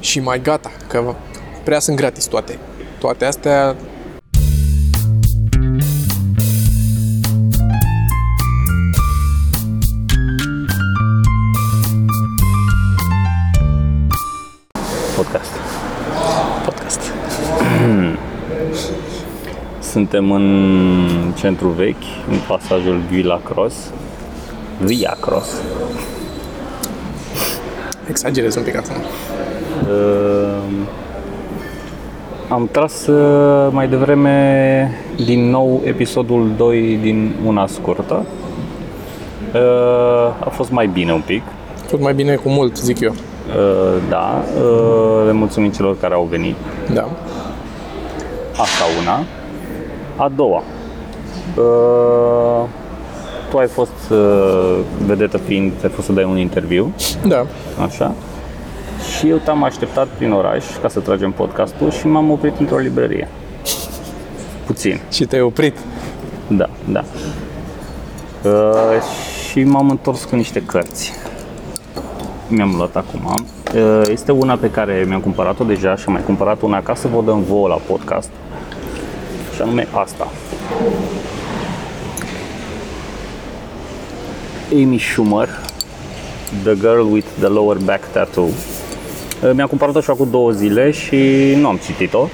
Și mai gata, că prea sunt gratis toate. Toate astea Podcast. Podcast. Suntem în centru vechi, în pasajul Villa Cross. Via Cross. Exagerez un pic acum. Uh, am tras uh, mai devreme din nou episodul 2 din una scurtă. Uh, a fost mai bine un pic. Tot mai bine cu mult, zic eu. Uh, da, uh, le mulțumim celor care au venit. Da. Asta una. A doua. Uh, tu ai fost uh, vedetă fiind, ai fost să dai un interviu, Da. așa? Și eu te-am așteptat prin oraș ca să tragem podcastul și m-am oprit într-o librărie. Puțin, Și te-ai oprit. da, da. Uh, și m-am întors cu niște cărți. Mi-am luat acum. Uh, este una pe care mi-am cumpărat-o deja și am mai cumpărat una ca să vă dăm vouă la podcast. Și anume asta. Amy Schumer, The Girl with the Lower Back Tattoo. Uh, Mi-am cumpărat-o și acum două zile și nu am citit-o.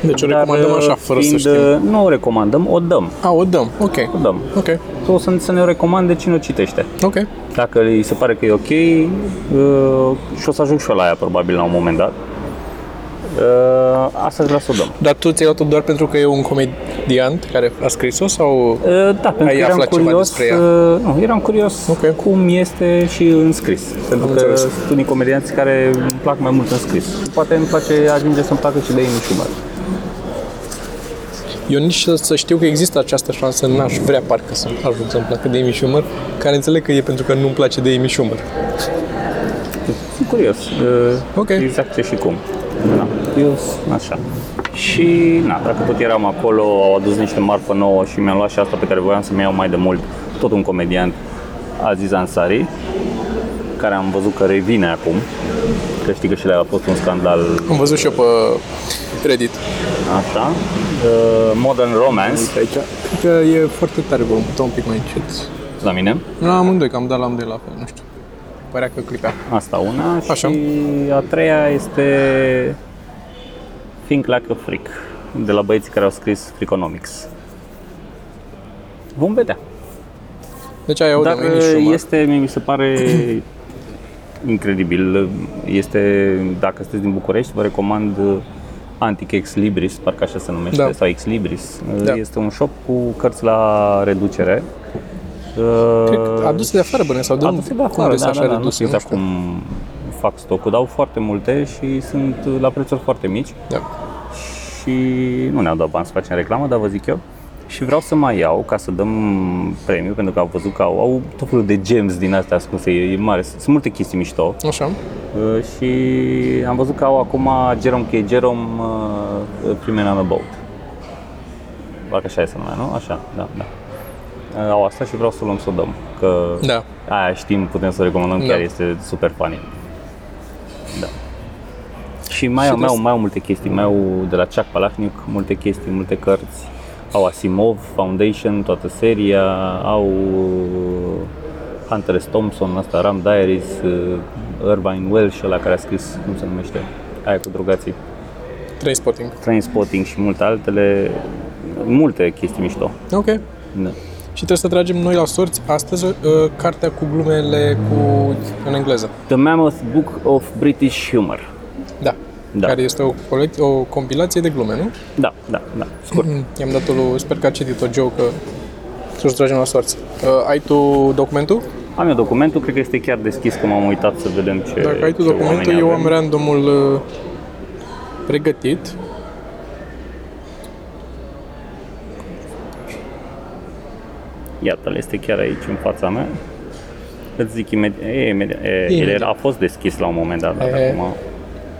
Deci o Dar, recomandăm așa, uh, fără să fiind, știm. uh, Nu o recomandăm, o dăm. A, o dăm. Ok. O dăm. Ok. O să, să ne o recomande cine o citește. Ok. Dacă îi se pare că e ok, uh, și o să ajung și eu la ea probabil la un moment dat. Uh, asta vreau să o dăm. Dar tu ți-ai luat-o doar pentru că e un comediant care a scris-o sau... Uh, da, pentru Ai că eram aflat ceva curios, despre ea? uh, nu, eram curios Ok. cum este și în scris. Pentru că înțeles. sunt unii comedianți care îmi plac mai mult în scris. Poate îmi place, ajunge să-mi placă și de Amy Schumer. Eu nici să, să știu că există această șansă, n-aș vrea parcă să ajung să-mi placă de Amy Schumer, care înțeleg că e pentru că nu-mi place de Amy Schumer. Sunt curios. Uh, Ok. Exact ce și cum. Da. Eu sunt așa. Și, na, dacă tot eram acolo, au adus niște marfă nouă și mi-am luat și asta pe care voiam să-mi iau mai de mult, tot un comediant, Aziz Ansari, care am văzut că revine acum, că știi că și a fost un scandal Am văzut și eu pe Reddit. așa, uh, Modern Romance, Aici. Cred că e foarte tare, vom putea un pic mai încet. la mine, Nu, amândoi, că am dat la amândoi la fel, nu știu. Părea că clipea. asta una, Așa. și a treia este Think Like a Freak, de la băieții care au scris Freakonomics. Vom vedea. Deci aia o Dar de Amy Schumer. este, mie mi se pare incredibil. Este, dacă sunteți din București, vă recomand Antic Ex Libris, parcă așa se numește, Da. sau Ex Libris. Da. Este un shop cu cărți la reducere. Cred că aduse de afară, băne, sau de unde? Aduse de afară, unde da, s-a așa da, da, nu redus, știu exact cum fac stocul, dau foarte multe și sunt la prețuri foarte mici Da. și nu ne-au dat bani să facem reclamă, dar vă zic eu. Și vreau să mai iau ca să dăm premiu, pentru că au văzut că au, au tot felul de gems din astea ascunse, e, e mare, sunt multe chestii mișto. Așa. Uh, și am văzut că au acum Jerome K. Jerome uh, Three Men on a Boat. Parcă așa e să numea, nu? Așa, da, da. Uh, Au asta și vreau să o luăm să o dăm, că Da. aia știm, putem să o recomandăm, Da. chiar este super funny. Da. Și mai Și au, mai, au, des- mai au multe chestii, mai au de la Chuck Palahniuk multe chestii, multe cărți. Au Asimov, Foundation, toată seria, au uh, Hunter S. Thompson, asta, Ram Diaries, uh, Irvine Welsh, ăla care a scris, cum se numește, aia cu drogații, Trainspotting. Trainspotting și multe altele, multe chestii mișto. Ok. Da. Și trebuie să tragem noi la sorți astăzi uh, cartea cu glumele cu în engleză. The Mammoth Book of British Humor. Da. Da. Care este o, colect, o compilație de glume, nu? Da, da, da, scurt. Mm, I-am dat-o lui, sper că a citit-o Joe, că să-și tragem la sorți. Uh, ai tu documentul? Am eu documentul, cred că este chiar deschis, că m-am uitat să vedem ce Dacă ai tu ce documentul, oameni eu am avem. randomul uh, pregătit. Iată, este chiar aici, în fața mea. Îți zic imediat, e, imediat, e, el Imediat. era, a fost deschis la un moment dat, dar E. acum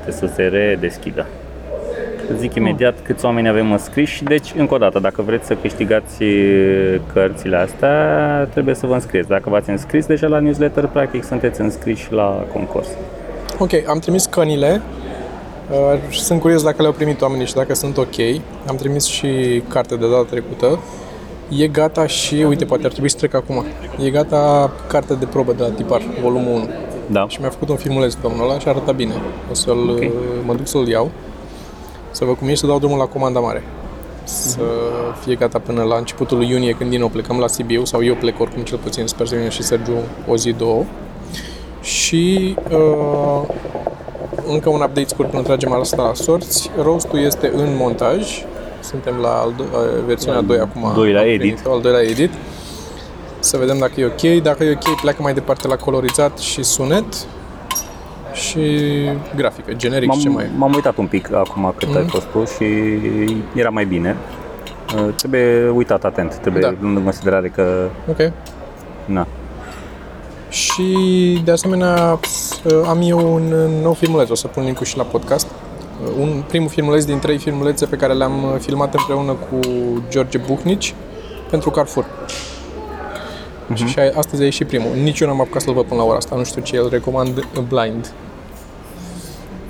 trebuie să se redeschidă. Îți zic imediat câți oameni avem înscriși, deci, încă o dată, dacă vreți să câștigați e, cărțile astea, trebuie să vă înscrieți. Dacă v-ați înscris deja la newsletter, practic sunteți înscriși la concurs. Ok, am trimis cănile. Uh, Sunt curios dacă le-au primit oamenii și dacă sunt ok. Am trimis și carte de data trecută. E gata și, uite, poate ar trebui să trec acum. E gata cartea de probă de la tipar, volumul 1. Da. Și mi-a făcut un filmuleț domnul ăla și arată bine. O să-l, Ok. mă duc să-l iau, să văd cum e și să dau drumul la comanda mare. Să fie gata până la începutul lui iunie, când din nou plecăm la Sibiu, sau eu plec oricum cel puțin, sper să vină și Sergiu o zi, două. Și uh, încă un update scurt până tragem asta la sorți. Roastul este în montaj. Suntem la al do- uh, versiunea 2 acum. doilea Am edit. primit Al doilea edit. Să vedem dacă e ok. Dacă e ok, pleacă mai departe la colorizat și sunet și grafică, generic ce M-am, mai e. m-am uitat un pic acum cât Mhm. ai fost tu și era mai bine. Uh, Trebuie uitat atent, trebuie Da. luând în considerare că Ok. na, Și de asemenea uh, am eu un nou filmuleț, o să pun link și la podcast. Uh, Un primul filmuleț din trei filmulețe pe care le-am uh, filmat împreună cu George Buhnici pentru Carrefour. Și astăzi a ieșit primul. Nici eu n-am apucat să-l văd până la ora asta, nu știu ce, îl recomand blind.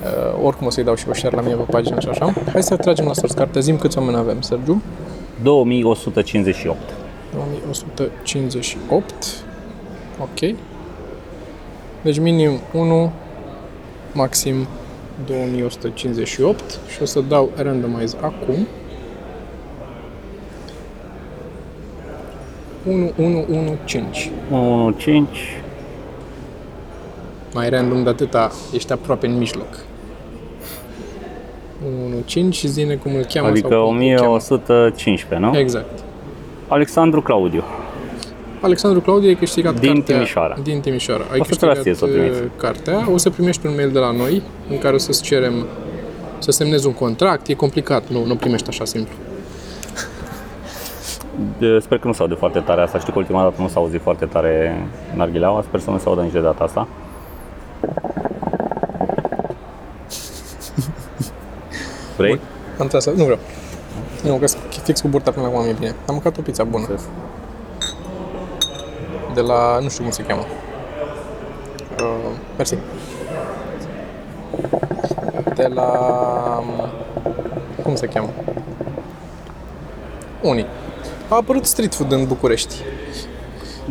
Uh, oricum o să-i dau și o share la mine pe pagină și așa. Hai să tragem la sorți carte. Zim câți oameni avem, Sergiu? 2158. 2158. Ok. Deci minim 1, maxim 2158 și o să dau randomize acum. 1115. 15. Mai random de atâta, ești aproape în mijloc. 15 și zine cum îl cheamă Adică sau cum îl cheamă. 1115, nu? Exact. Alexandru Claudiu. Alexandru Claudiu ai câștigat Din cartea, Timișoara. Din Timișoara. Ai O să te las câștigat ție să o trimiți. uh, cartea. O să primești un mail de la noi în care o să-ți cerem să semnezi un contract. E complicat, nu, nu primești așa simplu. De- Sper că nu se aude foarte tare asta. Știu că ultima dată nu s-a auzit foarte tare narghileaua. Sper să nu se audă nici de data asta. Vrei? Am tras, nu vreau. Nu, că fix cu burta până acum e bine. Am mâncat o pizza bună. De la, nu știu cum se cheamă. Uh, mersi. De la... Cum se cheamă? Unii. A apărut street food în București.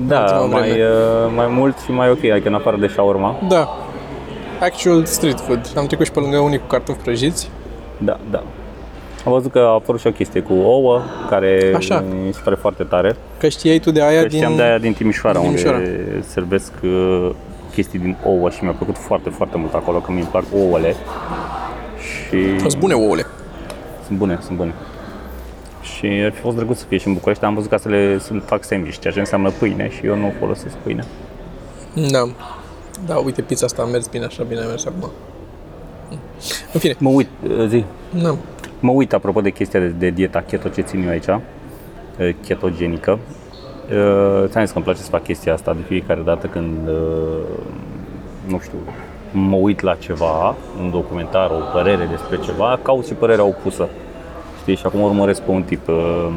Da, ultima mai, vreme. uh, mai mult și mai ok, adică în afară de shawarma. Da. Actual street food. Am trecut și pe lângă unii cu cartofi prăjiți. Da, da. Am văzut că a apărut și o chestie cu ouă, care Așa. mi se pare foarte tare. Că știai tu de aia Că din... știam de aia din Timișoara, din Timișoara. unde servesc uh, chestii din ouă și mi-a plăcut foarte, foarte mult acolo, că mi-mi plac ouăle. Și Sunt bune ouăle. sunt bune, sunt bune. Și ar fi fost drăguț să fie și în București, am văzut că să le să fac sandwich, ceea ce înseamnă pâine și eu nu folosesc pâine. Da. Da, uite, pizza asta a mers bine, așa bine a mers acum. În fine, Mă uit, uh, zi, da. Mă uit apropo de chestia de, de dieta keto ce țin eu aici, eh, ketogenică. Eh, Ți-am zis că îmi place să fac chestia asta de fiecare dată când, eh, nu știu, mă uit la ceva, un documentar, o părere despre ceva, caut și părerea opusă. Știi, și acum urmăresc pe un tip, eh,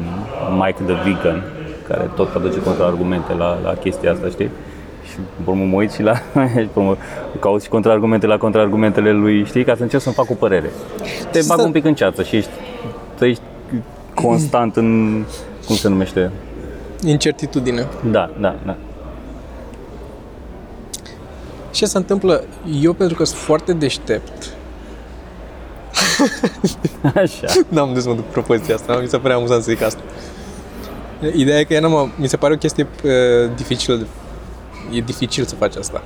Mike the Vegan, care tot aduce contraargumente la, la chestia asta, știi? Și pe urmă mă uit și la, și pe urmă caut și contraargumente la contraargumentele lui, știi, ca să încerc să-mi fac o părere. Te bag Stă- un pic în ceață și ești, trăiești constant în, cum se numește? Incertitudine. Da, da, da. Ce se întâmplă? Eu, pentru că sunt foarte deștept, Așa. n-am dus mă duc propoziția asta, mi se părea amuzant să zic asta. Ideea e că n-am, mi se pare o chestie uh, dificilă, de, e dificil să faci asta.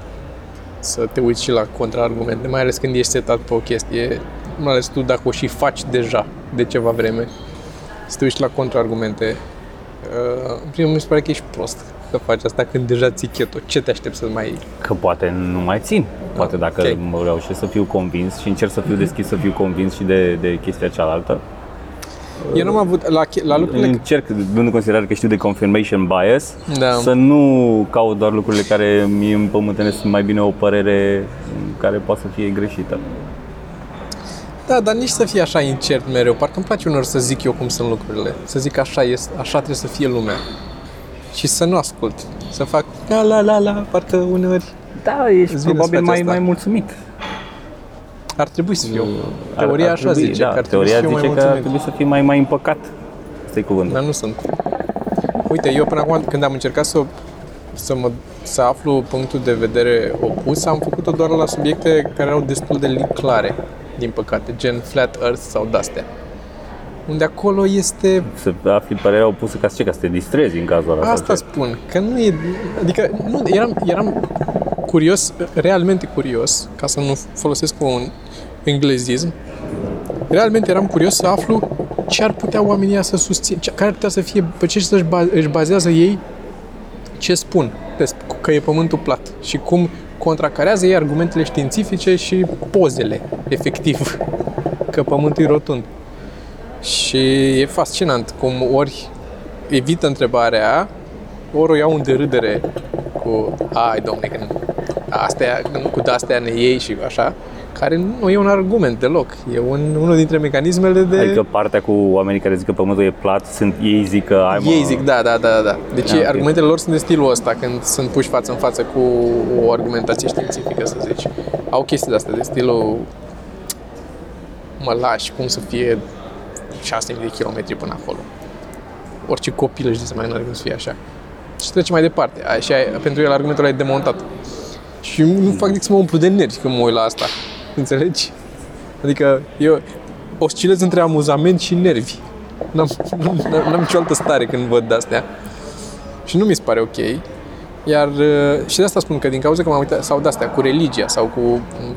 Să te uiți și la contraargumente, mai ales când ești setat pe o chestie, mai ales tu dacă o și faci deja de ceva vreme, să te uiți la contraargumente. Uh, în primul rând mi se pare că ești prost că faci asta când deja ții keto. Ce te aștepți să mai... Că poate nu mai țin. Poate dacă ok. mă reușesc să fiu convins și încerc să fiu deschis să fiu convins și de, de chestia cealaltă. Eu nu am avut, la, che- la lucrurile Încerc, luând în considerare că știu de confirmation bias, Da. să nu caut doar lucrurile care mi împământenesc mai bine o părere care poate să fie greșită. Da, dar nici să fie așa incert mereu. Parcă îmi place unor să zic eu cum sunt lucrurile. Să zic așa, este, așa trebuie să fie lumea. Și să nu ascult. Să fac la la la la, parcă uneori... Da, ești Îți vine probabil să faci mai, asta. mai mulțumit. Ar trebui să fiu. Ar- Teoria ar așa trebui, zice, da, că ar trebui teoria să fiu mai zice că ar mulțumit. trebui să fii mai, mai împăcat. Asta e cuvântul. Dar nu sunt. Uite, eu până acum, când am încercat să, să, mă, să aflu punctul de vedere opus, am făcut-o doar la subiecte care erau destul de li- clare, din păcate, gen Flat Earth sau de-astea. Unde acolo este Să afli părerea opusă ca să ce, ca să te distrezi în cazul ăla. sau Asta ce? spun, că nu e... Adică, nu, eram, eram curios, realmente curios, ca să nu folosesc un englezism, realmente eram curios să aflu ce ar putea oamenii ăia să susțin, ce, care ar putea să fie, pe ce să-și ba, își bazează ei ce spun despre că e pământul plat și cum contracarează ei argumentele științifice și pozele, efectiv, că pământul e rotund. Și e fascinant cum ori evită întrebarea, ori o iau în derâdere cu ai domne, că astea, cu de-astea ne iei și așa, care nu e un argument deloc. E un, unul dintre mecanismele de... Adică partea cu oamenii care zic că pământul e plat, sunt ei zic că ai mă... Ei zic, da, da, da, da. Deci Ah, ok. argumentele lor sunt de stilul ăsta, când sunt puși față în față cu o argumentație științifică, să zici. Au chestii de-astea, de stilul mă lași, cum să fie 6.000 de kilometri până acolo. Orice copil își dă mai înalt cum să fie așa. Și trece mai departe. Aia, și aia, pentru el argumentul ăla e demontat. Și nu fac decât să mă umplu de nervi când mă uit la asta. Înțelegi? Adică eu oscilez între amuzament și nervi. N-am, n-am, n-am nicio altă stare când văd de-astea. Și nu mi se pare ok. Iar uh, și de asta spun că din cauza că m-am uitat, sau de-astea, cu religia, sau cu mm,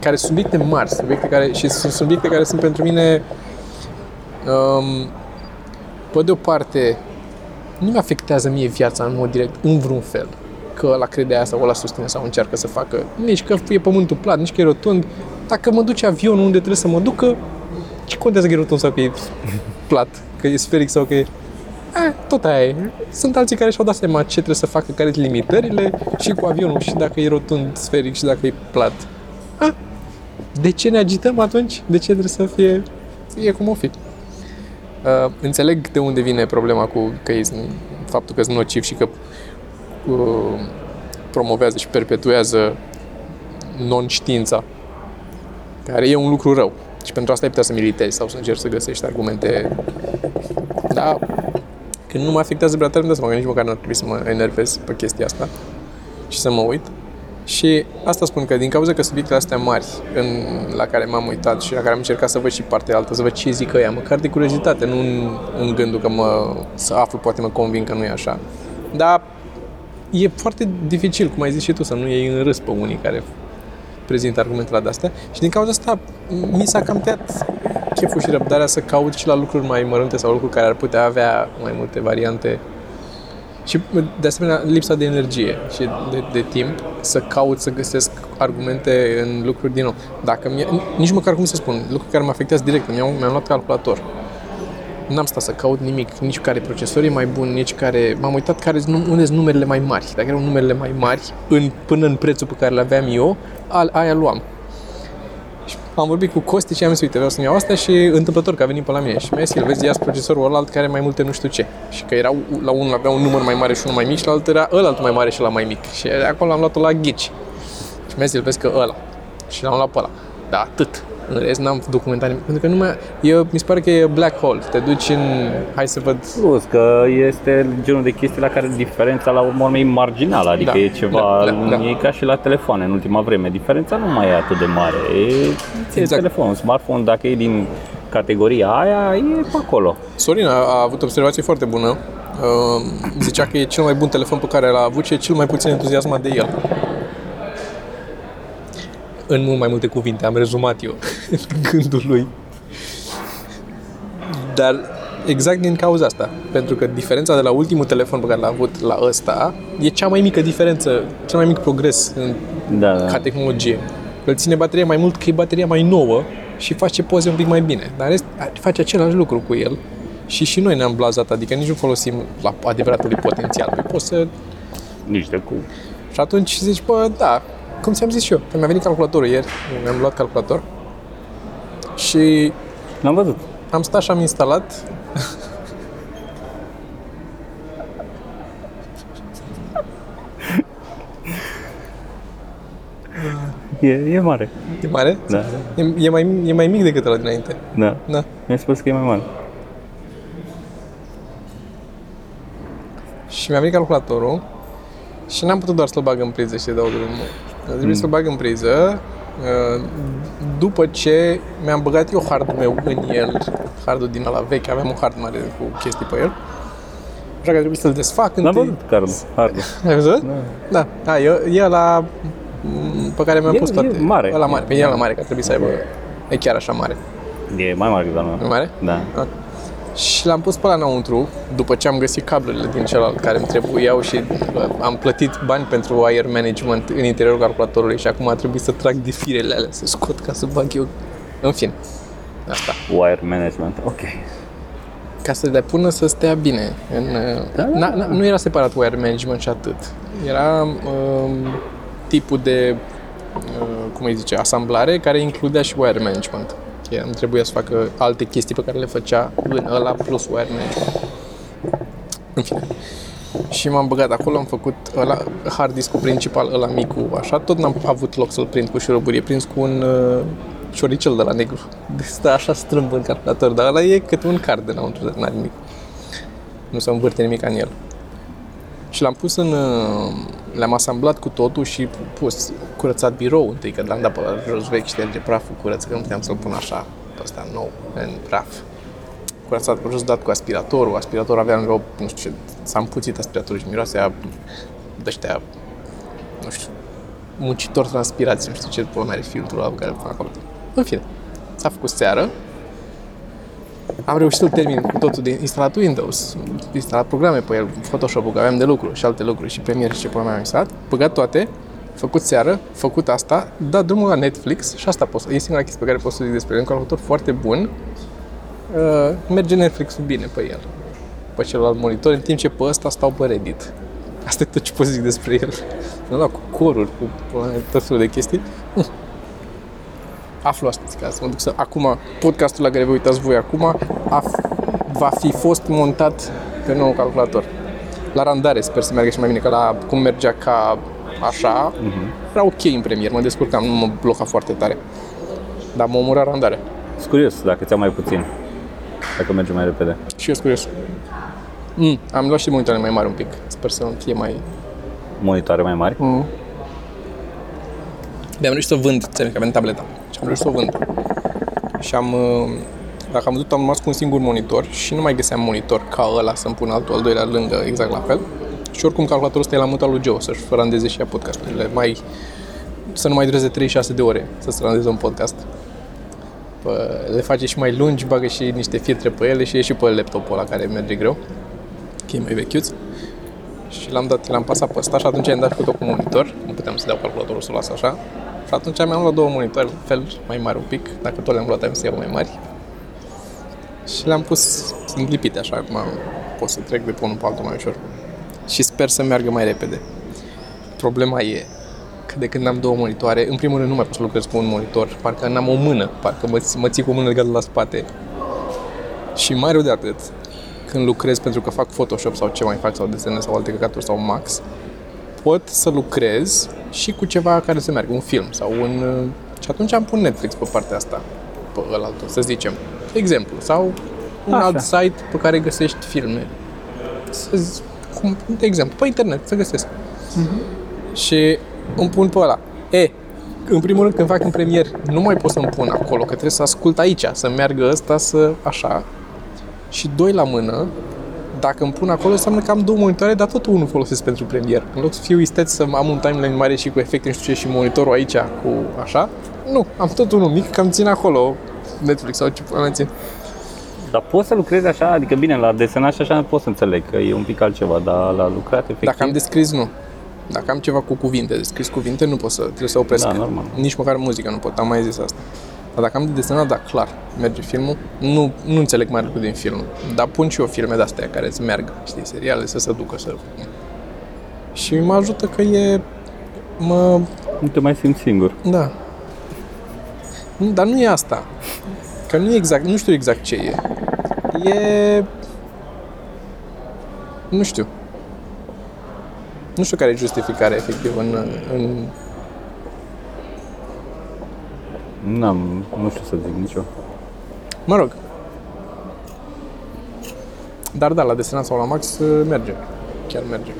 care sunt subiecte mari, subiecte care, și sunt subiecte care sunt pentru mine um, pe de o parte nu mi afectează mie viața în mod direct, în vreun fel. Că ăla crede aia sau ăla susține sau încearcă să facă. Nici că e pământul plat, nici că e rotund. Dacă mă duce avionul unde trebuie să mă ducă, ce contează că e rotund sau că e plat, că e sferic sau că e... A, tot aia e. Sunt alții care și-au dat seama ce trebuie să facă, care sunt limitările și cu avionul și dacă e rotund, sferic și dacă e plat. A, de ce ne agităm atunci? De ce trebuie să fie... E cum o fi. Uh, înțeleg de unde vine problema cu că ei sunt, faptul că sunt nociv și că uh, promovează și perpetuează non-știința, care e un lucru rău. Și pentru asta ai putea să militezi sau să încerci să găsești argumente. Da, când nu mă afectează prea tare, îmi dau seama că nici măcar nu ar trebui să mă enervez pe chestia asta și să mă uit. Și asta spun că din cauza că subiectele astea mari în, la care m-am uitat și la care am încercat să văd și partea altă, să văd ce zic ăia, măcar de curiozitate, nu în, în gândul că mă, să aflu, poate mă convin că nu e așa. Dar e foarte dificil, cum ai zis și tu, să nu iei în râs pe unii care prezintă argumentele de-astea și din cauza asta mi s-a cam tăiat cheful și răbdarea să caut și la lucruri mai mărunte sau lucruri care ar putea avea mai multe variante și, de asemenea, lipsa de energie și de, de timp să caut să găsesc argumente în lucruri din nou. Dacă mi nici măcar cum să spun, lucruri care mă afectează direct. Mi-am, mi-am luat calculator. N-am stat să caut nimic, nici care procesor e mai bun, nici care... M-am uitat care unde sunt numerele mai mari. Dacă erau numerele mai mari, în, până în prețul pe care le aveam eu, al, aia luam. Și am vorbit cu Costi și am zis, uite, vreau să-mi iau asta și întâmplător că a venit pe la mine și mi-a zis, vezi, ia procesorul ălalt care are mai multe nu știu ce. Și că erau, la unul avea un număr mai mare și unul mai mic și la altul era ălalt mai mare și la mai mic. Și acolo am luat-o la ghici. Și mi-a zis, vezi că ăla. Și l-am luat pe ăla. Da, atât. În rest n-am documentat nimic. Pentru că nu mai... Eu, mi se pare că e black hole. Te duci în... Hai să văd... Plus că este genul de chestii la care diferența la urmă urmei e marginală, adică Da, e ceva, da, da, da. e ca și la telefoane în ultima vreme, diferența nu mai e atât de mare, e, e Exact. telefon, un smartphone, dacă e din categoria aia, e pe acolo. Sorin a, a avut o observație foarte bună. Uh, zicea că e cel mai bun telefon pe care l-a avut și e cel mai puțin entuziasmat de el. În mult mai multe cuvinte, am rezumat eu gândul lui. Dar exact din cauza asta, pentru că diferența de la ultimul telefon pe care l-a avut la ăsta e cea mai mică diferență, cel mai mic progres în, Da, da. ca tehnologie. Îl ține bateria mai mult că e bateria mai nouă și face poze un pic mai bine. Dar în rest, face același lucru cu el și și noi ne-am blazat, adică nici nu folosim la adevăratul lui potențial. Păi poți să... Nici de cum. Și atunci zici, bă, da, cum ți-am zis și eu, că mi-a venit calculatorul ieri, mi-am luat calculator și L-am văzut. am stat și am instalat E, e mare. E mare? Da. E, e, mai, e mai mic decât ăla dinainte. Da. Da. Mi-a spus că e mai mare. Și mi-a venit calculatorul și n-am putut doar să-l bag în priză și să dau drumul. A trebuit să-l bag în priză uh, după ce mi-am băgat eu hardul meu în el, hardul din ăla vechi, aveam un hard mare cu chestii pe el. Așa că a trebuit să-l desfac N-am întâi. văzut cardul. Hardul. Ai văzut? Da. Da, e, e ăla m, pe care mi-am E- pus e toate. mare. Ăla mare, pe e ăla mare, că trebuie să aibă... E chiar așa mare. E mai mare decât al E meu. mare? Da. Da. Și l-am pus pe la înăuntru, după ce am găsit cablele din celălalt care îmi trebuiau și uh, am plătit bani pentru wire management în interiorul calculatorului și acum a trebuit să trag de firele alea, să scot ca să bag eu. În fine, asta. Wire management. Ok. Ca să le pună să stea bine. În, uh, Da, da, na, na, nu era separat wire management și atât. Era um, tipul de, uh, cum îi zice, asamblare care includea și wire management. Ea nu trebuia să facă alte chestii pe care le făcea în ăla plus wire management. În fine. Și m-am băgat acolo, am făcut ăla, hard disk principal, ăla micu, așa, tot n-am avut loc să-l prind cu șuruburi, e prins cu un uh, cioricel de la negru. Deci stă așa strâmb în calculator, dar ăla e câte un card înăuntru, dar n-are nimic. Nu se învârte nimic în el. Și l-am pus în... uh, Le-am asamblat cu totul și pus curățat birou întâi, că l-am dat pe jos vechi, șterge praful, curăț, că nu puteam să-l pun așa, pe ăsta nou, în praf curățat pe jos, dat cu aspiratorul. Aspiratorul avea vreo, nu știu ce, s-a împuțit aspiratorul și miroase a de-ăștia, nu știu, muncitor transpirați, nu știu ce pula mea are filtrul ăla pe care îl pun acolo. În fine, s-a făcut seară, am reușit să-l termin cu totul de instalat Windows, instalat programe pe el, Photoshop-ul, că aveam de lucru și alte lucruri și Premiere și ce pula mea am instalat, băgat toate, făcut seară, făcut asta, dat drumul la Netflix și asta pot să, e singura chestie pe care pot să zic despre el, un calculator foarte bun, uh, merge Netflix-ul bine pe el, pe celălalt monitor, în timp ce pe ăsta stau pe Reddit. Asta e tot ce pot să zic despre el. Nu la cu coruri, cu pula mea, tot felul de chestii. Hm. Aflu astăzi, ca să mă duc să... Acum, podcastul la care vă uitați voi acum af- va fi fost montat pe nou calculator. La randare sper să meargă și mai bine, că la cum mergea ca așa, era ok în premier, mă descurcam, nu mă bloca foarte tare. Dar mă omora randarea. Sunt curios dacă ți-a mai puțin. Dacă merge mai repede. Și eu sunt curios. Mm, am luat și monitoare mai mari un pic. Sper să fie mai... Monitoare mai mari. Mm. Mi-am reușit să vând, ți că avem tableta. Și am reușit să o vând. Și am... uh, Dacă am văzut, am rămas cu un singur monitor și nu mai găseam monitor ca ăla să-mi pun altul, al doilea lângă, exact la fel. Și oricum calculatorul ăsta e la muta lui Joe, să-și randeze și ea podcasturile. Mai, să nu mai dureze 36 de ore să se randeze un podcast. Pă, le face și mai lungi, bagă și niște filtre pe ele și e și pe laptopul ăla care merge greu. Că e mai vechiuț. Și l-am dat, l-am pasat pe ăsta și atunci am dat cu tot cu monitor. Nu puteam să dau calculatorul să o las așa. Și atunci mi-am luat două monitoare, la fel, mai mari un pic. Dacă tot le-am luat, am să iau mai mari. Și le-am pus, sunt lipite așa, acum pot să trec de pe unul pe altul mai ușor. Și sper să meargă mai repede. Problema e că de când am două monitoare, în primul rând nu mai pot să lucrez cu un monitor, parcă n-am o mână, parcă mă, mă ții cu o mână legată la spate. Și mai rău de atât, când lucrez pentru că fac Photoshop sau ce mai fac, sau desene sau alte căcaturi sau Max, pot să lucrez și cu ceva care să meargă, un film sau un... uh, Și atunci am pun Netflix pe partea asta, pe ălaltul, să zicem. Exemplu, sau un Așa. alt site pe care găsești filme. Să zi, cum, de exemplu, pe internet, să găsesc. Și îmi pun pe ăla. E, în primul rând, când fac în premier, nu mai pot să-mi pun acolo, că trebuie să ascult aici, să meargă ăsta, să așa. Și doi la mână, dacă îmi pun acolo, înseamnă că am două monitoare, dar tot unul folosesc pentru premier. În loc să fiu isteț să am un timeline mare și cu efecte, nu știu ce, și monitorul aici cu așa, nu, am tot unul mic, cam țin acolo Netflix sau ce pula mea țin. Dar poți să lucrezi așa, adică bine, la desenat și așa pot să înțeleg că e un pic altceva, dar la lucrat efectiv... Dacă am descris, nu. Dacă am ceva cu cuvinte, de scris cuvinte, nu pot să, trebuie să opresc. Da, normal. Nici măcar muzică nu pot, am mai zis asta. Dar dacă am de desenat, da, clar, merge filmul. Nu, nu înțeleg mai lucru din film, dar pun și eu filme de-astea care să meargă, știi, seriale, să se ducă, să... Și mă ajută că e... Mă... Nu te mai simți singur. Da. Nu, dar nu e asta. Că nu e exact, nu știu exact ce e. E... Nu știu. Nu știu care e justificarea efectiv în, în N-am, nu știu să zic nicio. Mă rog. Dar da, la desenat sau la max uh, merge. Chiar merge.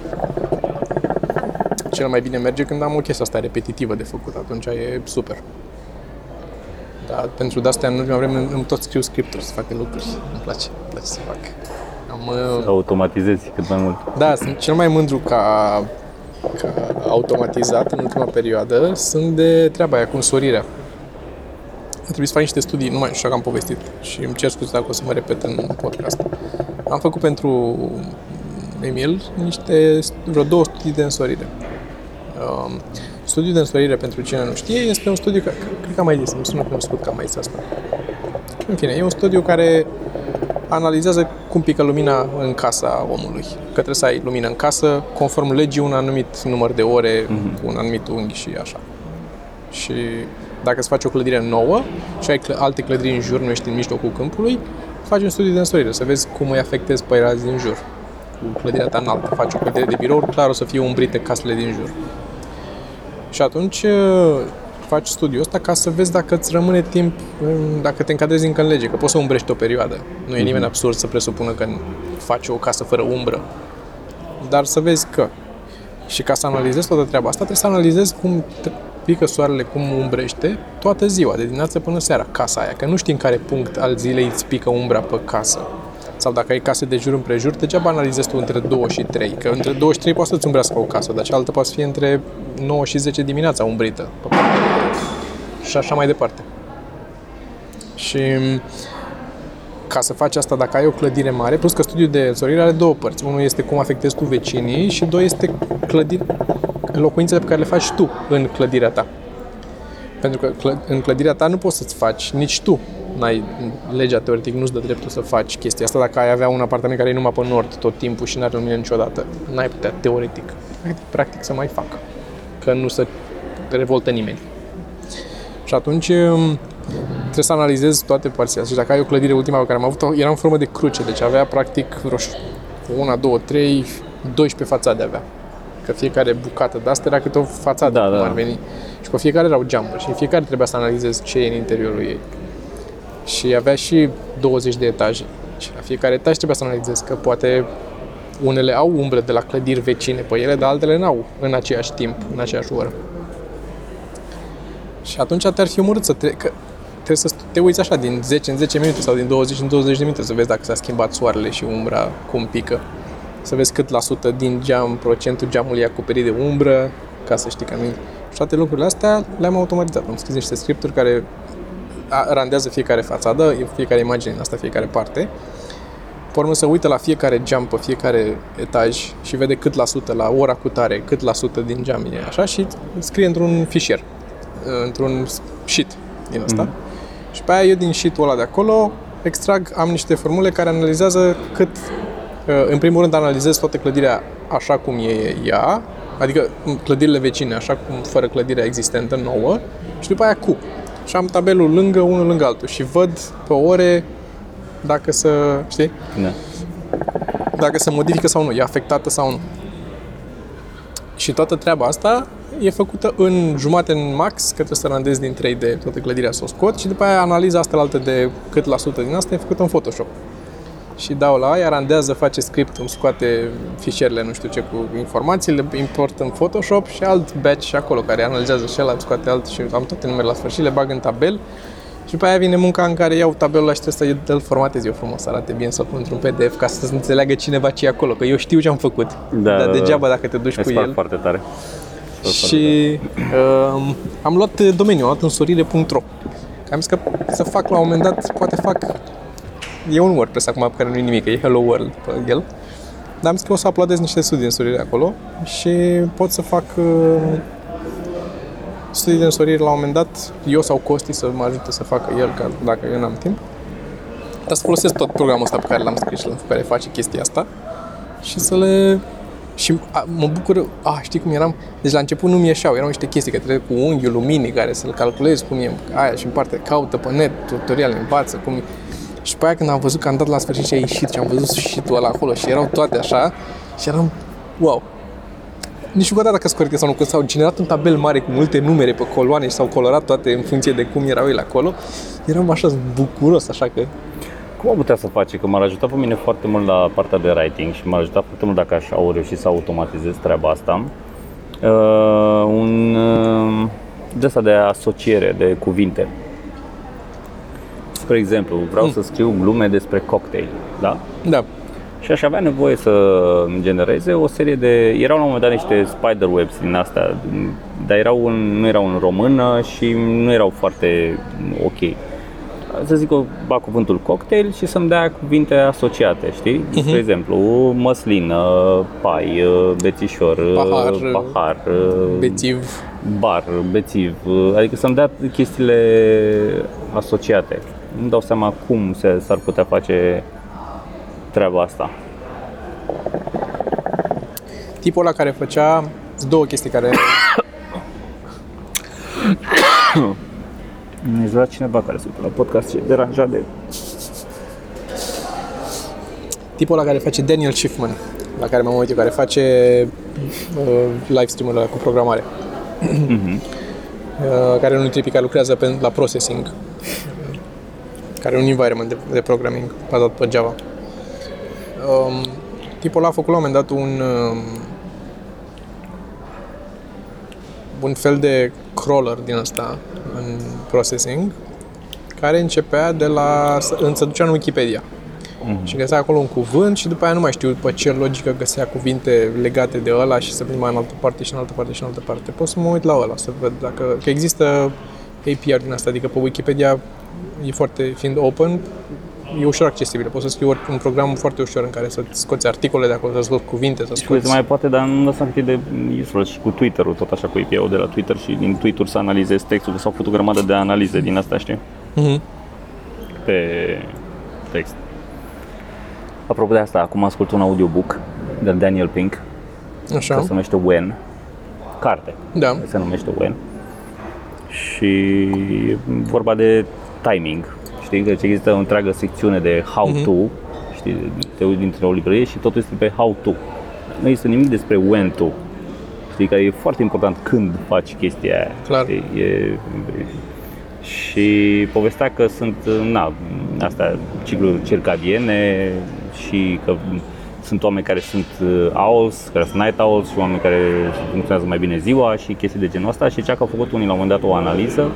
Cel mai bine merge când am o chestie asta repetitivă de făcut, atunci e super. Dar pentru de-astea, în ultima vreme, îmi tot scriu scripturi să facă lucruri. Îmi place, îmi place să fac. Am, uh, Automatizezi cât mai mult. da, sunt cel mai mândru ca, ca automatizat în ultima perioadă. Sunt de treaba aia cu însorirea. A trebuit să fac niște studii, nu mai știu dacă am povestit și îmi cer scuze dacă o să mă repet în podcast. Am făcut pentru Emil niște, vreo două studii de însorire. Um, studiul de însorire, pentru cine nu știe, este un studiu, care, cred că am mai zis, îmi sună cunoscut că am mai zis asta. În fine, e un studiu care analizează cum pică lumina în casa omului. Că trebuie să ai lumină în casă, conform legii, un anumit număr de ore, mm-hmm. un anumit unghi și așa. Și dacă îți faci o clădire nouă și ai cl- alte clădiri în jur, nu ești în mijlocul câmpului, faci un studiu de însorire, să vezi cum îi afectezi păirați din jur. Cu clădirea ta înaltă, faci o clădire de birou, clar o să fie umbrite casele din jur. Și atunci uh, faci studiul ăsta ca să vezi dacă îți rămâne timp, în- dacă te încadrezi încă în lege, că poți să umbrești o perioadă. Nu e nimeni absurd să presupună că faci o casă fără umbră. Dar să vezi că. Și ca să analizezi toată treaba asta, trebuie să analizezi cum te- pică soarele, cum umbrește toată ziua, de dimineață până seara, casa aia. Că nu știi în care punct al zilei îți pică umbra pe casă. Sau dacă ai case de jur împrejur, degeaba analizezi tu între 2 și 3. Că între 2 și 3 poate să-ți umbrească o casă, dar cealaltă poate să fie între 9 și 10 dimineața umbrită. pe partea. Și așa mai departe. Și ca să faci asta, dacă ai o clădire mare, plus că studiul de însorire are două părți. Unul este cum afectezi tu vecinii și doi este clădiri, locuințele pe care le faci tu în clădirea ta. Pentru că clă- în clădirea ta nu poți să-ți faci, nici tu n-ai, legea teoretic nu-ți dă dreptul să faci chestia asta dacă ai avea un apartament care e numai pe nord tot timpul și n-are lumină niciodată. N-ai putea, teoretic. Practic, practic să mai facă. Că nu se revoltă nimeni. Și atunci um, trebuie să analizezi toate părțile astea. Și dacă ai o clădire ultima pe care am avut-o, era în formă de cruce, deci avea practic vreo una, două, trei, 12 fațade avea. Că fiecare bucată de asta era câte o fațadă, Da, cum da. ar veni. Și pe fiecare erau geamuri și în fiecare trebuia să analizezi ce e în interiorul ei. Și avea și 20 de etaje. Și la fiecare etaj trebuia să analizezi că poate unele au umbre de la clădiri vecine pe ele, dar altele n-au în același timp, în aceeași oră. Și atunci te-ar fi omorât să tre- că trebuie să te uiți așa din 10 în 10 minute sau din 20 în 20 de minute să vezi dacă s-a schimbat soarele și umbra cum pică. Să vezi cât la sută din geam, procentul geamului e acoperit de umbră, ca să știi că nu Și toate lucrurile astea le-am automatizat. Am scris niște scripturi care a- randează fiecare fațadă, fiecare imagine în asta, fiecare parte. Pe urmă să uită la fiecare geam pe fiecare etaj și vede cât la sută la ora cu tare, cât la sută din geam e așa și scrie într-un fișier, într-un sheet din asta. Mm-hmm. Și pe aia eu din sheet-ul ăla de acolo extrag, am niște formule care analizează cât, în primul rând analizez toată clădirea așa cum e ea, adică clădirile vecine, așa cum fără clădirea existentă nouă și după aia cu. Și am tabelul lângă, unul lângă altul și văd pe ore dacă să, știi, Da. dacă se modifică sau nu, e afectată sau nu. Și toată treaba asta e făcută în jumate în max, că trebuie să randezi din 3D toată clădirea să o scot și după aia analiza asta altă de cât la sută din asta e făcută în Photoshop. Și dau la aia, randează, face script, îmi scoate fișierele, nu știu ce, cu informații, le import în Photoshop și alt batch și acolo care analizează și ăla, îmi scoate alt și am toate numerele la sfârșit, le bag în tabel și după aia vine munca în care iau tabelul ăla și trebuie să îl formatez eu frumos, să arate bine, să-l pun într-un PDF ca să înțeleagă cineva ce e acolo, că eu știu ce am făcut. Da, Dar da, degeaba da. dacă te duci Îți cu fac el. foarte tare. Îți fac foarte Și um, am luat domeniul, am luat însorire.ro. Am zis că să fac la un moment dat, poate fac... E un WordPress acum pe care nu e nimic, e Hello World pe el. Dar am zis că o să uploadez niște studii de însorire acolo și pot să fac uh, studii de însorire la un moment dat, eu sau Costi să mă ajute să facă el, ca dacă eu n-am timp. Dar să folosesc tot programul ăsta pe care l-am scris și pe care face chestia asta și să le... Și a, mă bucur, a, știi cum eram? Deci la început nu mi ieșeau, erau niște chestii că trebuie cu unghiul luminii care să-l calculezi cum e aia și în parte caută pe net, tutoriale, învață cum e. Și pe aia când am văzut că am dat la sfârșit și a ieșit și am văzut și tu ăla acolo și erau toate așa și eram, wow. nici nu dacă sunt corecte sau nu, când s-au generat un tabel mare cu multe numere pe coloane și s-au colorat toate în funcție de cum erau ele acolo, eram așa bucuros, așa că Cum am putea să face? Că m-ar ajuta pe mine foarte mult la partea de writing și m-ar ajuta foarte mult dacă aș au reușit să automatizez treaba asta. Uh, un uh, de asta de asociere de cuvinte. Spre exemplu, vreau să scriu glume despre cocktail, da? da, Și aș avea nevoie să îmi genereze o serie de... Erau la un moment dat niște spider webs din astea, dar erau în, nu erau în română și nu erau foarte ok. Să zic, o bag cuvântul cocktail și să-mi dea cuvinte asociate, știi? Uh-huh. Spre exemplu, măslină, pai, bețișor, Pahar, pahar bețiv, bar, bețiv, adică să-mi dea chestiile asociate. Nu dau seama cum se, s-ar putea face treaba asta. tipul ăla care făcea sunt două chestii care Mi-a jurat cineva care se uită la podcast și e deranjat de... tipul ăla care face Daniel Schiffman, la care m-am uitat, care face uh, live stream-urile cu programare. uh, care e unul tipic care lucrează pe, la processing, care e un environment de, de programming bazat pe Java. Um, tipul ăla a făcut la un moment dat un um, un fel de crawler din asta în processing care începea de la să, să ducea în Wikipedia. Mm-hmm. Și găsea acolo un cuvânt și după aia nu mai știu pe ce logică găsea cuvinte legate de ăla și să prima în altă parte și în altă parte și în altă parte. Pot să mă uit la ăla, să văd dacă... Că există API din asta, adică pe Wikipedia e foarte, fiind open, e ușor accesibil. Poți să scrii ori- un program foarte ușor în care să scoți articole de acolo, să scoți cuvinte, să Și uite, scoți... mai poate, dar nu lăsam cât de useful și cu Twitter-ul, tot așa cu API-ul de la Twitter și din Twitter să analizezi textul, că s-au făcut o grămadă de analize din asta, știi, Mhm. pe text. Apropo de asta, acum ascult un audiobook de Daniel Pink, Așa, care se numește When, carte, da. se numește When. Și e vorba de timing. Știi că există o întreagă secțiune de how Mhm. to, știi, te uiți dintr-o librărie și totul este pe how to. Nu este nimic despre when to. Știi că e foarte important când faci chestia aia. Clar. Știi? E, și povestea că sunt, na, astea, cicluri circadiene și că sunt oameni care sunt uh, owls, care sunt night owls și oameni care funcționează mai bine ziua și chestii de genul ăsta și cea că a făcut unii la un moment dat o analiză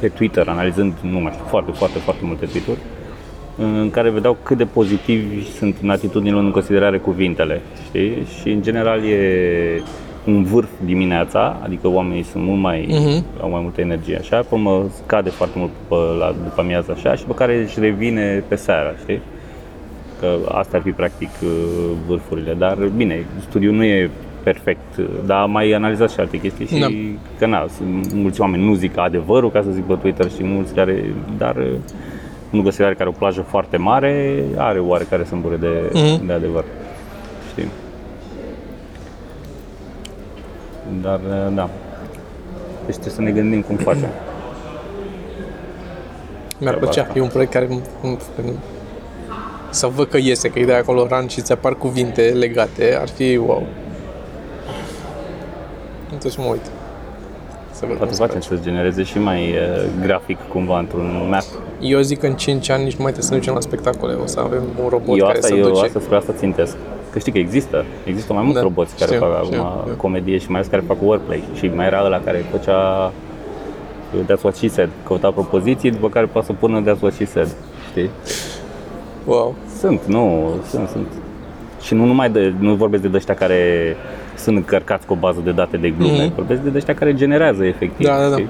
pe Twitter, analizând, nu mai știu, foarte, foarte, foarte multe tweet-uri, în care vedeau cât de pozitivi sunt în atitudinile luând în considerare cuvintele, știi? Și în general e un vârf dimineața, adică oamenii sunt mult mai, Mhm. au mai multă energie, așa, pe urmă scade foarte mult pe, la, după amiază, așa, și pe care își revine pe seara, știi? Că asta ar fi practic uh, vârfurile, dar bine, studiul nu e perfect, dar am mai analizat și alte chestii și Da. că na, sunt mulți oameni nu zic adevărul, ca să zic pe Twitter și mulți care, dar uh, unul considerare care are o plajă foarte mare are oarecare sâmbure de, Mhm. de adevăr, știi? Dar, uh, da, deci trebuie să ne gândim cum facem. Mi-ar Treaba plăcea. asta. E un proiect care îmi- îmi- îmi- să văd că iese, că e de acolo ran și ți apar cuvinte legate, ar fi wow. Trebuie să mă uit. Să văd cum Poate se facem face. să genereze și mai uh, grafic cumva într-un map. Eu zic că în 5 ani nici nu mai trebuie să ne ducem la spectacole. O să avem un robot eu care asta, să eu duce. asta spre asta țintesc. Că știi că există, există mai mulți Da, roboți care știu, fac știu, acum știu. comedie și mai ales care fac wordplay. Și mai era ăla care făcea uh, That's what she said, căuta propoziții, după care poate să pună That's what she said, știi? Wow. Sunt, nu, sunt, sunt. Și nu numai de, nu vorbesc de ăștia care sunt încărcați cu o bază de date de glume, Mhm. vorbesc de ăștia care generează efectiv, Da, da, da. știi?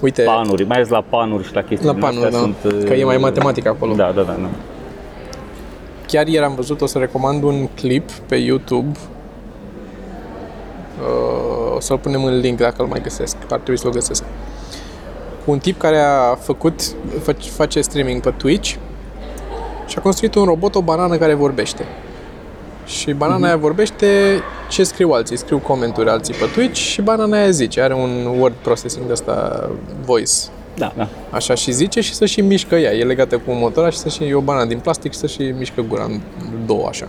Uite, Panuri, mai ales la panuri și la chestii la din panuri, astea da. sunt, uh, Că e mai matematică acolo. Da, da, da, da. Chiar ieri am văzut, o să recomand un clip pe YouTube. Uh, o să-l punem în link dacă îl mai găsesc. Ar trebui să-l găsesc. Un tip care a făcut, fac- face streaming pe Twitch și a construit un robot, o banană care vorbește. Și banana aia vorbește ce scriu alții. Scriu comenturi alții pe Twitch și banana aia zice. Are un word processing de asta, voice. Da, da. Așa și zice și să și mișcă ea. E legată cu motora și să și e o banană din plastic și să și mișcă gura în două așa.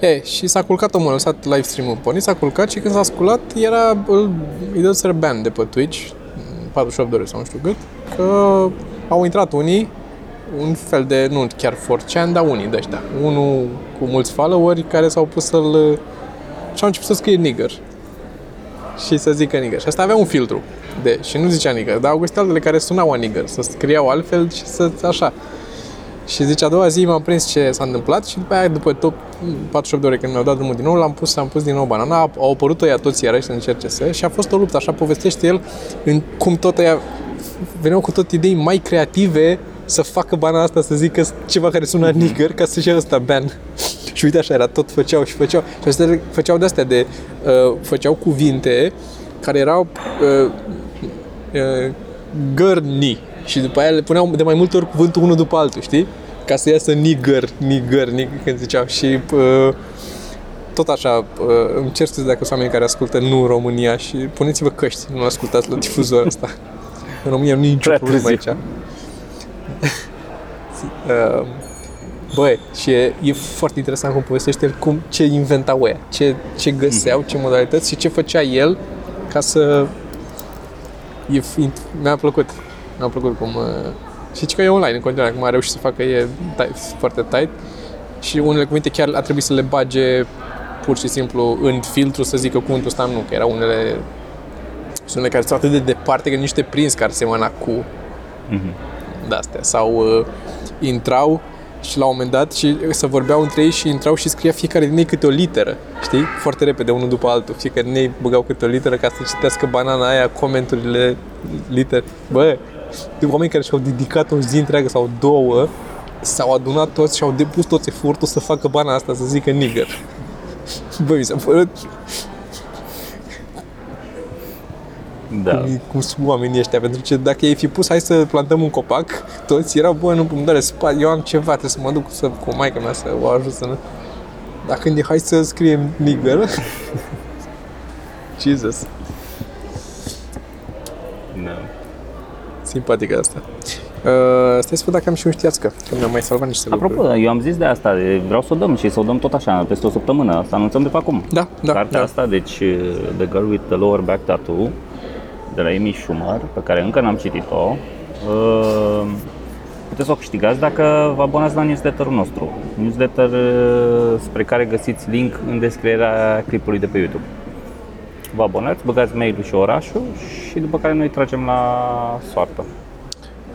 E, și s-a culcat omul, a lăsat live stream-ul pornit, s-a culcat și când s-a sculat era, îl, îi dă ban de pe Twitch, 48 de ore sau nu știu cât, că au intrat unii, un fel de, nu chiar 4chan, dar unii de ăștia. Unul cu mulți followeri care s-au pus să-l... și au început să scrie nigger. Și să zică nigger. Și asta avea un filtru. De, și nu zicea nigger, dar au găsit altele care sunau a nigger, să scriau altfel și să așa. Și zice, a doua zi m-am prins ce s-a întâmplat și după aia, după tot 48 de ore când mi-au dat drumul din nou, l-am pus, am pus din nou banana, au apărut ăia toți iarăși să încerce să și a fost o luptă, așa povestește el, în cum tot ăia veneau cu tot idei mai creative să facă bana asta, să zică ceva care sună nigger, ca să-și ia ăsta ban. și uite așa era, tot făceau și făceau. Și astea făceau de-astea de, uh, făceau cuvinte care erau uh, uh, gărni și după aia le puneau de mai multe ori cuvântul unul după altul, știi? Ca să iasă nigger, nigger, nigger, când ziceau. Și uh, tot așa, uh, îmi cer scuze dacă sunt oameni care ascultă nu în România și puneți-vă căști, nu ascultați la difuzorul ăsta. În România nu e nicio Prea problemă târziu. aici. Uh, Băi, și e, e foarte interesant cum povestește el cum, ce inventau ăia, ce, ce găseau, ce modalități și ce făcea el ca să... E, fi- mi-a plăcut. Mi-a plăcut cum... Uh, și că e online în continuare, cum a reușit să facă, e tight, foarte tight și unele cuvinte chiar a trebuit să le bage pur și simplu în filtru să zică cuvântul ăsta nu, că erau unele sunt unele care sunt atât de departe că nici te prins care semăna cu de-astea. Sau uh, intrau și la un moment dat și să vorbeau între ei și intrau și scria fiecare din ei câte o literă, știi? Foarte repede, unul după altul. Fiecare din ei băgau câte o literă ca să citească banana aia, comenturile, litere. Bă, de oameni care și-au dedicat o zi întreagă sau două, s-au adunat toți și au depus toți efortul să facă bana asta, să zică nigger. Bă, mi s-a părut Da. cum, cum sunt oamenii ăștia, pentru că dacă ei fi pus, hai să plantăm un copac, toți erau, bă, nu îmi dare spate, eu am ceva, trebuie să mă duc să, cu maica mea să o ajut să nu... Dar când e, hai să scriem nigger, Jesus, da. simpatică asta. Uh, stai să văd dacă am și un știațcă, că mi-am mai salvat niște lucruri. Apropo, eu am zis de asta, de- vreau să o dăm și să o dăm tot așa, peste o săptămână, să anunțăm de pe acum. Da, da, Cartea da. asta, deci The Girl with the Lower Back Tattoo, de la Amy Schumer, pe care încă n-am citit-o. Uh, Puteți să o câștigați dacă vă abonați la newsletterul nostru. Newsletter uh, spre care găsiți link în descrierea clipului de pe YouTube. Vă abonați, băgați mail-ul și orașul și după care noi tragem la soartă.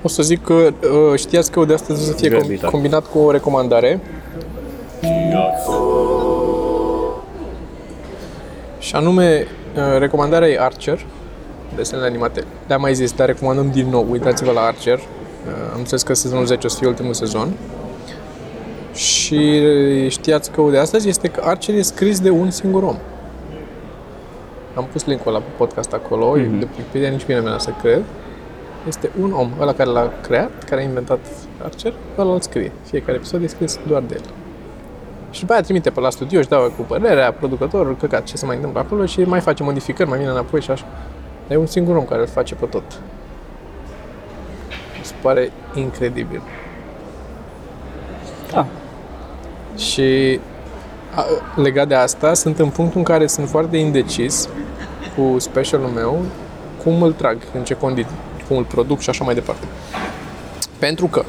O să zic că uh, știați că de astăzi o să fie com- Grăbitate. combinat cu o recomandare. Și anume, uh, recomandarea e Archer, desenele animate. Le-am mai zis, dar recomandăm din nou. Uitați-vă la Archer. Uh, Am înțeles că sezonul 10 o să fie ultimul sezon. Și știați că de astăzi este că Archer e scris de un singur om. Am pus linkul ăla pe podcast acolo, mm-hmm. de Wikipedia, nici bine mi să cred. Este un om, ăla care l-a creat, care a inventat Archer, ăla îl scrie. Fiecare episod e scris doar de el. Și după aia trimite pe la studio, își dau cu părerea, producătorul, căcat, ce se mai întâmplă acolo și mai face modificări, mai vine înapoi și așa. Dar e un singur om care îl face pe tot. Mi se pare incredibil. Da. Și a, legat de asta, sunt în punctul în care sunt foarte indecis cu specialul meu, cum îl trag, în ce condiții, cum îl produc și așa mai departe. Pentru că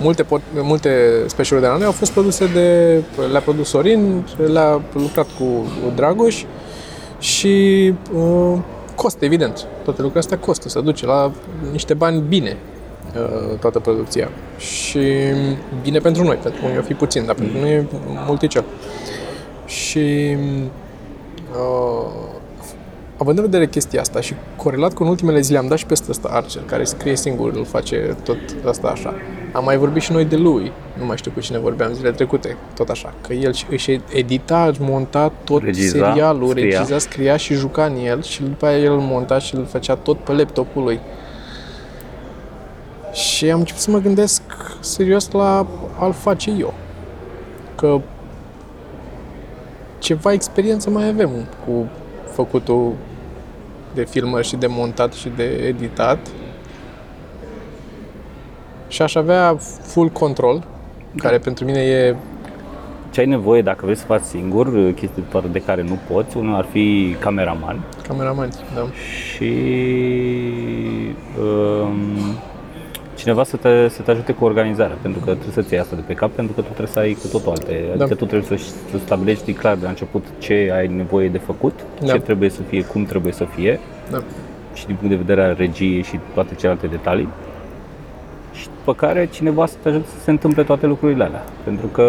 multe, pot, multe specialuri de la noi au fost produse de, le-a produs Sorin, le-a lucrat cu Dragoș și uh, costă, evident. Toate lucrurile astea costă, se duce la niște bani bine uh, toată producția. Și bine pentru noi, pentru unii o fi puțin, dar pentru noi e multicel. Și uh, având în vedere chestia asta și corelat cu în ultimele zile am dat și peste ăsta Archer, care scrie singur, îl face tot asta așa. Am mai vorbit și noi de lui, nu mai știu cu cine vorbeam zilele trecute, tot așa, că el și- își edita, își monta tot Regiza, serialul, scria. regiza, scria și juca în el și după aia el îl monta și îl făcea tot pe laptopul lui. Și am început să mă gândesc serios la a-l face eu. Că ceva experiență mai avem cu făcutul de filmări și de montat și de editat. Și aș avea full control, care pentru mine e ce ai nevoie dacă vrei să faci singur, chestii doar de care nu poți, unul ar fi cameraman Cameraman, da. și um, cineva să te, să te ajute cu organizarea, pentru că trebuie să-ți iei asta de pe cap, pentru că tu trebuie să ai cu totul alte, adică tu trebuie să, să stabilești clar de la început ce ai nevoie de făcut, Da. ce trebuie să fie, cum trebuie să fie da. și din punct de vedere al regiei și toate celelalte detalii. Și după care cineva să te ajute să se întâmple toate lucrurile alea. Pentru că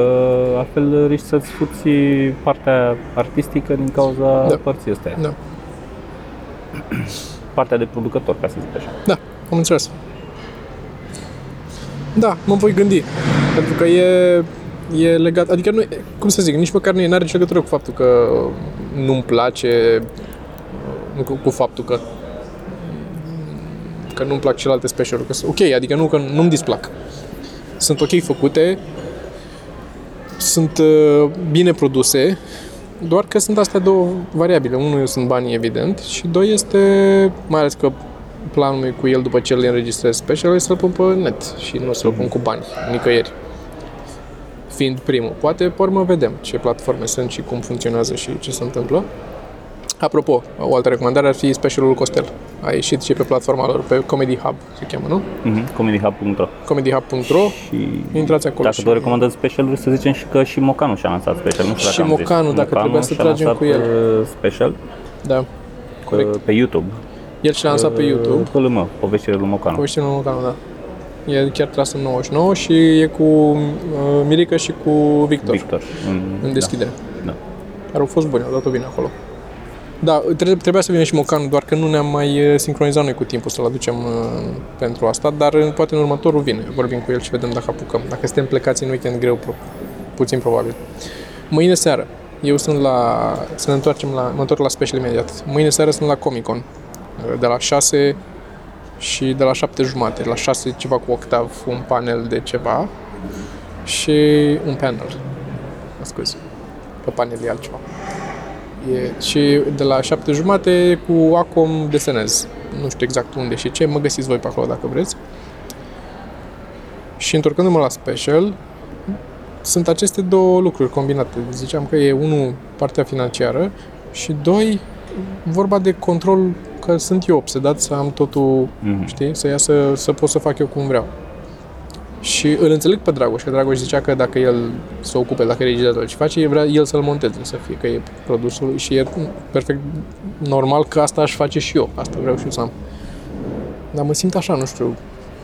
altfel riști să-ți fuți partea artistică din cauza Da. părții astea. Da. Partea de producător, ca să zic așa. Da, am înțeles. Da, mă voi gândi. Pentru că e, e legat, adică nu, e- cum să zic, nici măcar nu e, n-are nicio legătură cu faptul că nu-mi place, nu cu, cu faptul că că nu-mi plac celelalte specialuri. Că, sunt ok, adică nu că nu-mi displac. Sunt ok făcute, sunt uh, bine produse, doar că sunt astea două variabile. Unul sunt banii, evident, și doi este, mai ales că planul meu cu el după ce îl înregistrez special este să-l pun pe net și nu să-l pun cu bani, nicăieri. Fiind primul. Poate, pe urmă, vedem ce platforme sunt și cum funcționează și ce se întâmplă. Apropo, o altă recomandare ar fi specialul Costel. A ieșit și pe platforma lor, pe Comedy Hub se cheamă, nu? Mm-hmm. comedyhub.ro comedyhub.ro și Intrați acolo dacă și- tot recomandăm specialuri, să zicem și că și Mocanu și-a lansat special. Nu știu Și dacă am zis. Mocanu, dacă trebuia să și-a tragem lansat, cu el. uh, special Da, corect. uh, pe YouTube. El și l-a lansat pe YouTube. Pe meu, poveștile lui Mocanu. Povestea lui Mocanu, da. E chiar tras în 99 și e cu uh, Mirica și cu Victor, Victor. În, în deschidere. Da. Care au fost buni, au dat-o bine acolo. Da, tre- trebuia să vină și Mocanu, doar că nu ne-am mai uh, sincronizat noi cu timpul să-l aducem uh, pentru asta, dar uh, poate în următorul vine. Vorbim cu el și vedem dacă apucăm. Dacă suntem plecați în weekend greu, pro- puțin probabil. Mâine seară, eu sunt la... să ne întoarcem la... mă întorc la special imediat. Mâine seară sunt la Comic Con, uh, de la 6 și de la 7 jumate. La 6 ceva cu Octav, un panel de ceva și un panel. Mă scuze. Pe panel e altceva. E, și de la 7 jumate cu Acom desenez. Nu știu exact unde și ce, mă găsiți voi pe acolo dacă vreți. Și întorcându-mă la special, sunt aceste două lucruri combinate. Ziceam că e unul partea financiară și doi vorba de control că sunt eu obsedat să am totul, Mhm. știi, să iasă, să pot să fac eu cum vreau. Și îl înțeleg pe Dragoș, că Dragoș zicea că dacă el se ocupe, dacă e regizator și face, vrea el să-l monteze, să fie, că e produsul și e perfect normal că asta aș face și eu, asta vreau și eu să am. Dar mă simt așa, nu știu,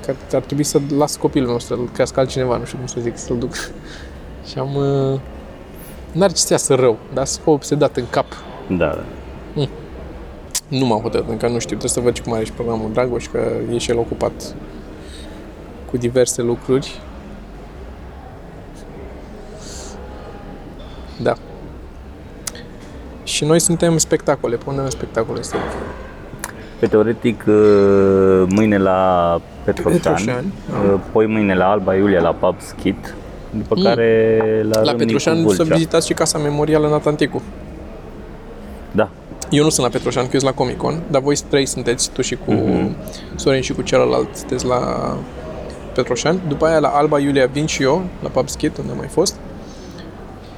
că ar, ar trebui să las copilul meu să-l crească altcineva, nu știu cum să zic, să-l duc. și am... Uh, n-ar ce să iasă rău, dar sunt obsedat în cap. Da, da. Nu m-am hotărât, încă nu știu, trebuie să văd și cum are și programul Dragoș, că e și el ocupat cu diverse lucruri. Da. Și noi suntem spectacole, punem spectacole este Pe teoretic, uh, mâine la Petroșani, Petroșani, uh, poi mâine la Alba Iulia la Pub Skit, după care la, La Râmnicu Petroșan să Vâlcea. vizitați și Casa Memorială Natanticu. Da, Eu nu sunt la Petroșan, că eu sunt la Comic Con, dar voi trei sunteți, tu și cu Mhm. Sorin și cu celălalt, sunteți la Petroșan. După aia la Alba Iulia vin și eu, la Pub Skit, unde am mai fost.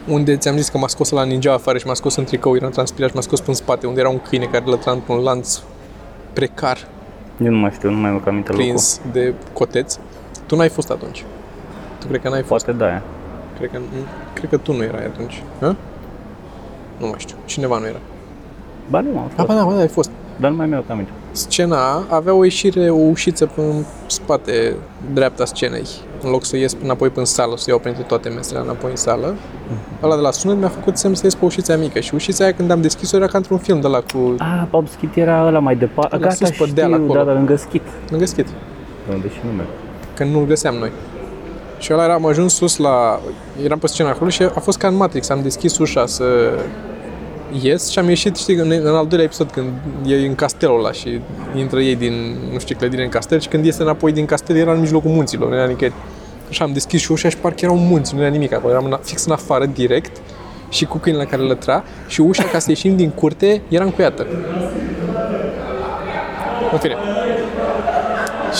Unde ți-am zis că m-a scos la ninja afară și m-a scos în tricou, eram transpirat și m-a scos în spate, unde era un câine care lătra într-un lanț precar, eu nu mai știu, nu mai am aminte locul. prins de coteț. Tu n-ai fost atunci. Tu cred că n-ai fost. Poate da, Cred că, cred că tu nu erai atunci. Ha? Nu mai știu. Cineva nu era. Ba nu am Ah, fost, ba da, ba da, ai fost. dar nu mai mi-au aminte. Scena avea o ieșire, o ușiță în spate, dreapta scenei. În loc să ies înapoi până în sală, să iau printre toate mesele înapoi în sală. Ăla de la sunet mi-a făcut semn să ies pe ușița mică. Și ușița aia când am deschis-o era ca într-un film de la cu Ah, Pub Skit era ăla mai departe. Ăla Gata, sus pe știu, deal acolo. da, dar lângă Skit. lângă schit. Unde și nume. Când nu-l găseam noi. Și ăla era, am ajuns sus la... Eram pe scenă acolo și a fost ca în Matrix. Am deschis ușa să ies și am ieșit, știi, în, în al doilea episod când e în castelul ăla și intră ei din, nu știu ce clădire în castel și când iese înapoi din castel era în mijlocul munților, nu era nicăieri. Și am deschis și ușa și parcă erau munți, nu era nimic acolo, eram în, fix în afară, direct și cu câinele care lătra și ușa ca să ieșim din curte era încuiată. În fine.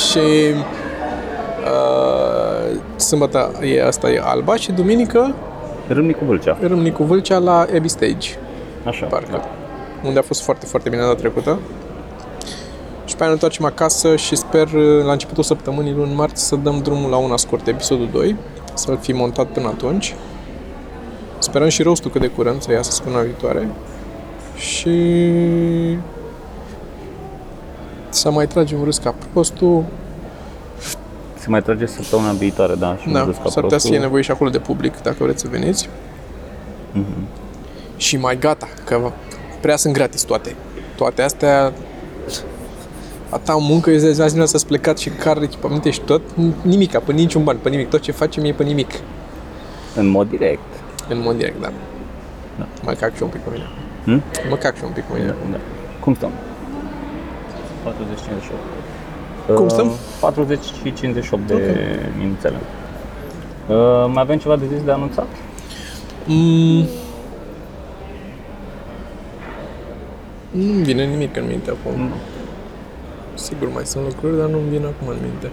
Și uh, sâmbătă e asta e alba și duminică Râmnicu Vâlcea. Râmnicu Vâlcea la Abbey Stage, Așa. parcă. Da. Unde a fost foarte, foarte bine data trecută. Și pe aia ne întoarcem acasă și sper uh, la începutul săptămânii luni marți să dăm drumul la una scurt episodul 2, să-l fi montat până atunci. Sperăm și roastul cât de curând să iasă săptămâna viitoare. Și să mai tragem râs ca prostul. Se mai trage săptămâna viitoare, da, și Da, nu râs ca s-ar putea să prostul. fie nevoie și acolo de public, dacă vreți să veniți. Și mai gata, că prea sunt gratis toate. Toate astea a ta muncă, eu zi azi dimineața să plecat și car echipamente și tot, nimica, pe niciun ban, pe nimic. Tot ce facem e pe nimic. În mod direct. În mod direct, da. Da. Mă cac și un pic cu mine. Hm? Mă cac și un pic cu mine. Da. Cum stăm? 40 58. Cum stăm? 40 și 58 de Ok. minuțele. Uh, mai avem ceva de zis de anunțat? Mm. Nu-mi vine nimic în minte acum. Nu. Sigur mai sunt lucruri, dar nu-mi vin acum în minte.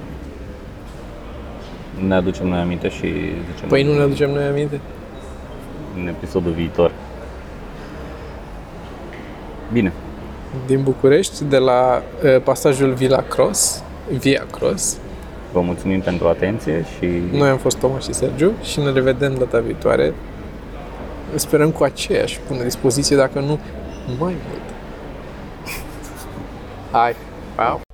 Ne aducem noi aminte și zicem Păi nu ne aducem noi aminte? în episodul viitor. Bine. Din București, de la uh, pasajul Villa Cross, Via Cross. Vă mulțumim pentru atenție și Noi am fost Toma și Sergiu și ne revedem data viitoare. Sperăm cu aceeași bună dispoziție, dacă nu mai mult. Hai, wow!